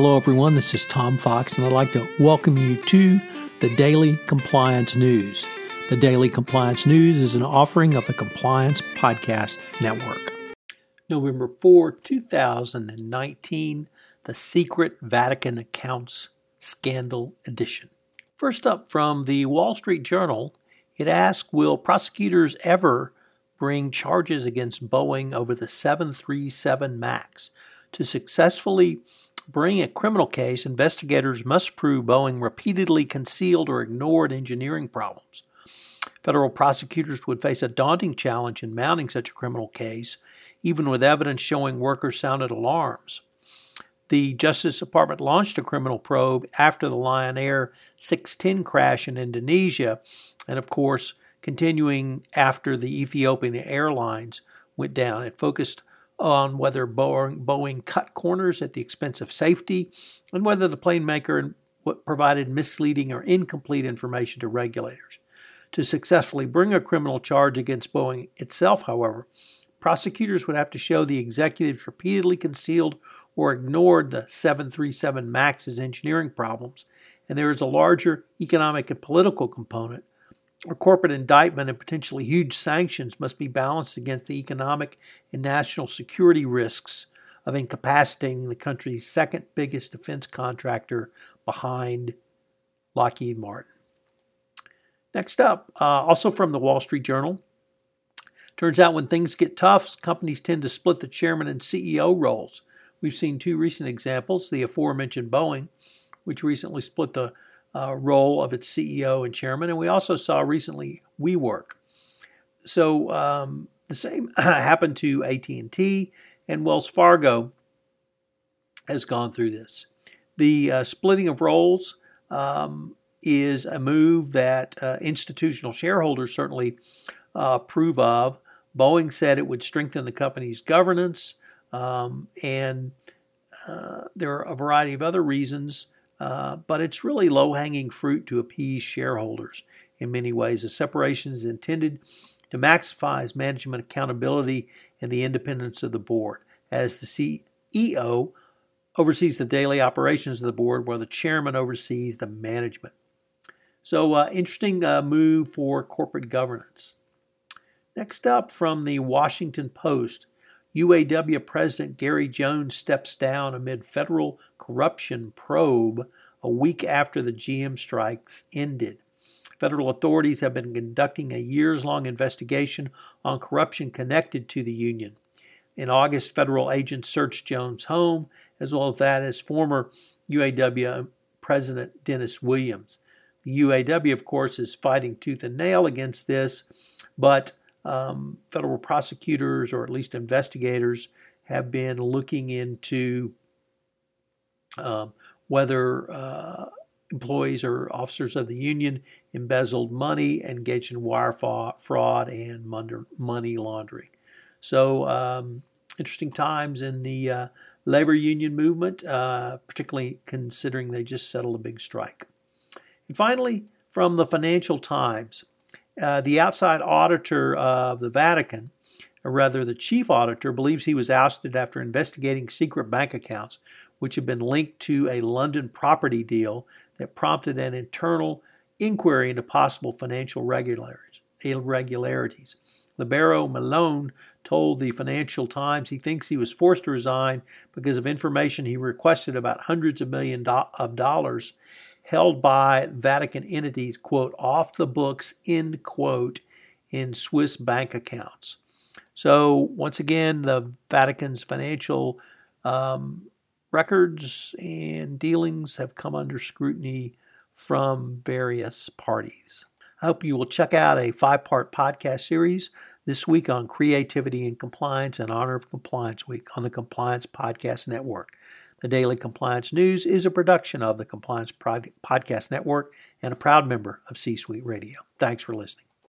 Hello, everyone. This is Tom Fox, and I'd like to welcome you to the Daily Compliance News. The Daily Compliance News is an offering of the Compliance Podcast Network. November 4, 2019, the Secret Vatican Accounts Scandal Edition. First up from the Wall Street Journal, it asks Will prosecutors ever bring charges against Boeing over the 737 MAX? To successfully bring a criminal case, investigators must prove Boeing repeatedly concealed or ignored engineering problems. Federal prosecutors would face a daunting challenge in mounting such a criminal case, even with evidence showing workers sounded alarms. The Justice Department launched a criminal probe after the Lion Air 610 crash in Indonesia, and of course, continuing after the Ethiopian Airlines went down. It focused on whether Boeing, Boeing cut corners at the expense of safety and whether the plane maker provided misleading or incomplete information to regulators. To successfully bring a criminal charge against Boeing itself, however, prosecutors would have to show the executives repeatedly concealed or ignored the 737 MAX's engineering problems, and there is a larger economic and political component or corporate indictment and potentially huge sanctions must be balanced against the economic and national security risks of incapacitating the country's second biggest defense contractor behind Lockheed Martin. Next up, uh, also from the Wall Street Journal, turns out when things get tough, companies tend to split the chairman and CEO roles. We've seen two recent examples the aforementioned Boeing, which recently split the uh, role of its CEO and chairman. And we also saw recently WeWork. So um, the same happened to AT&T and Wells Fargo has gone through this. The uh, splitting of roles um, is a move that uh, institutional shareholders certainly uh, approve of. Boeing said it would strengthen the company's governance, um, and uh, there are a variety of other reasons uh, but it's really low hanging fruit to appease shareholders in many ways. The separation is intended to maximize management accountability and the independence of the board, as the CEO oversees the daily operations of the board, while the chairman oversees the management. So, uh, interesting uh, move for corporate governance. Next up from the Washington Post, UAW President Gary Jones steps down amid federal corruption probe a week after the GM strikes ended. Federal authorities have been conducting a years long investigation on corruption connected to the union. In August, federal agents searched Jones' home, as well as that as former UAW President Dennis Williams. The UAW, of course, is fighting tooth and nail against this, but um, federal prosecutors, or at least investigators, have been looking into um, whether uh, employees or officers of the union embezzled money, engaged in wire fraud, and money laundering. So, um, interesting times in the uh, labor union movement, uh, particularly considering they just settled a big strike. And finally, from the Financial Times, uh, the outside auditor of the Vatican, or rather the chief auditor, believes he was ousted after investigating secret bank accounts which had been linked to a London property deal that prompted an internal inquiry into possible financial irregularities. Libero Milone told the Financial Times he thinks he was forced to resign because of information he requested about hundreds of millions of dollars held by Vatican entities, quote, off the books, end quote, in Swiss bank accounts. So, once again, the Vatican's financial um, records and dealings have come under scrutiny from various parties. I hope you will check out a five part podcast series this week on creativity and compliance in honor of Compliance Week on the Compliance Podcast Network. The Daily Compliance News is a production of the Compliance Podcast Network and a proud member of C Suite Radio. Thanks for listening.